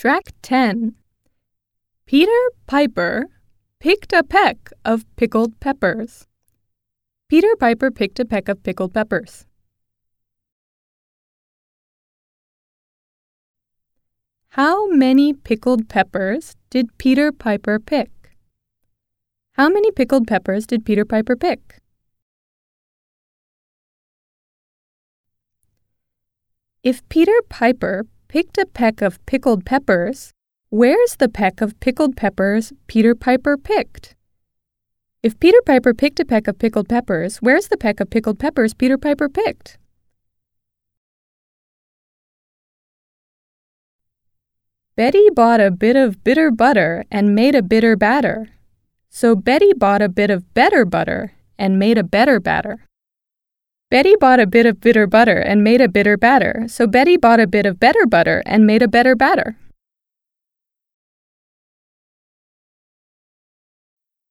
Track 10. Peter Piper picked a peck of pickled peppers. Peter Piper picked a peck of pickled peppers. How many pickled peppers did Peter Piper pick? How many pickled peppers did Peter Piper pick? If Peter Piper picked a peck of pickled peppers, where's the peck of pickled peppers Peter Piper picked? If Peter Piper picked a peck of pickled peppers, where's the peck of pickled peppers Peter Piper picked? Betty bought a bit of bitter butter and made a bitter batter. So Betty bought a bit of better butter and made a better batter. Betty bought a bit of bitter butter and made a bitter batter, so Betty bought a bit of better butter and made a better batter.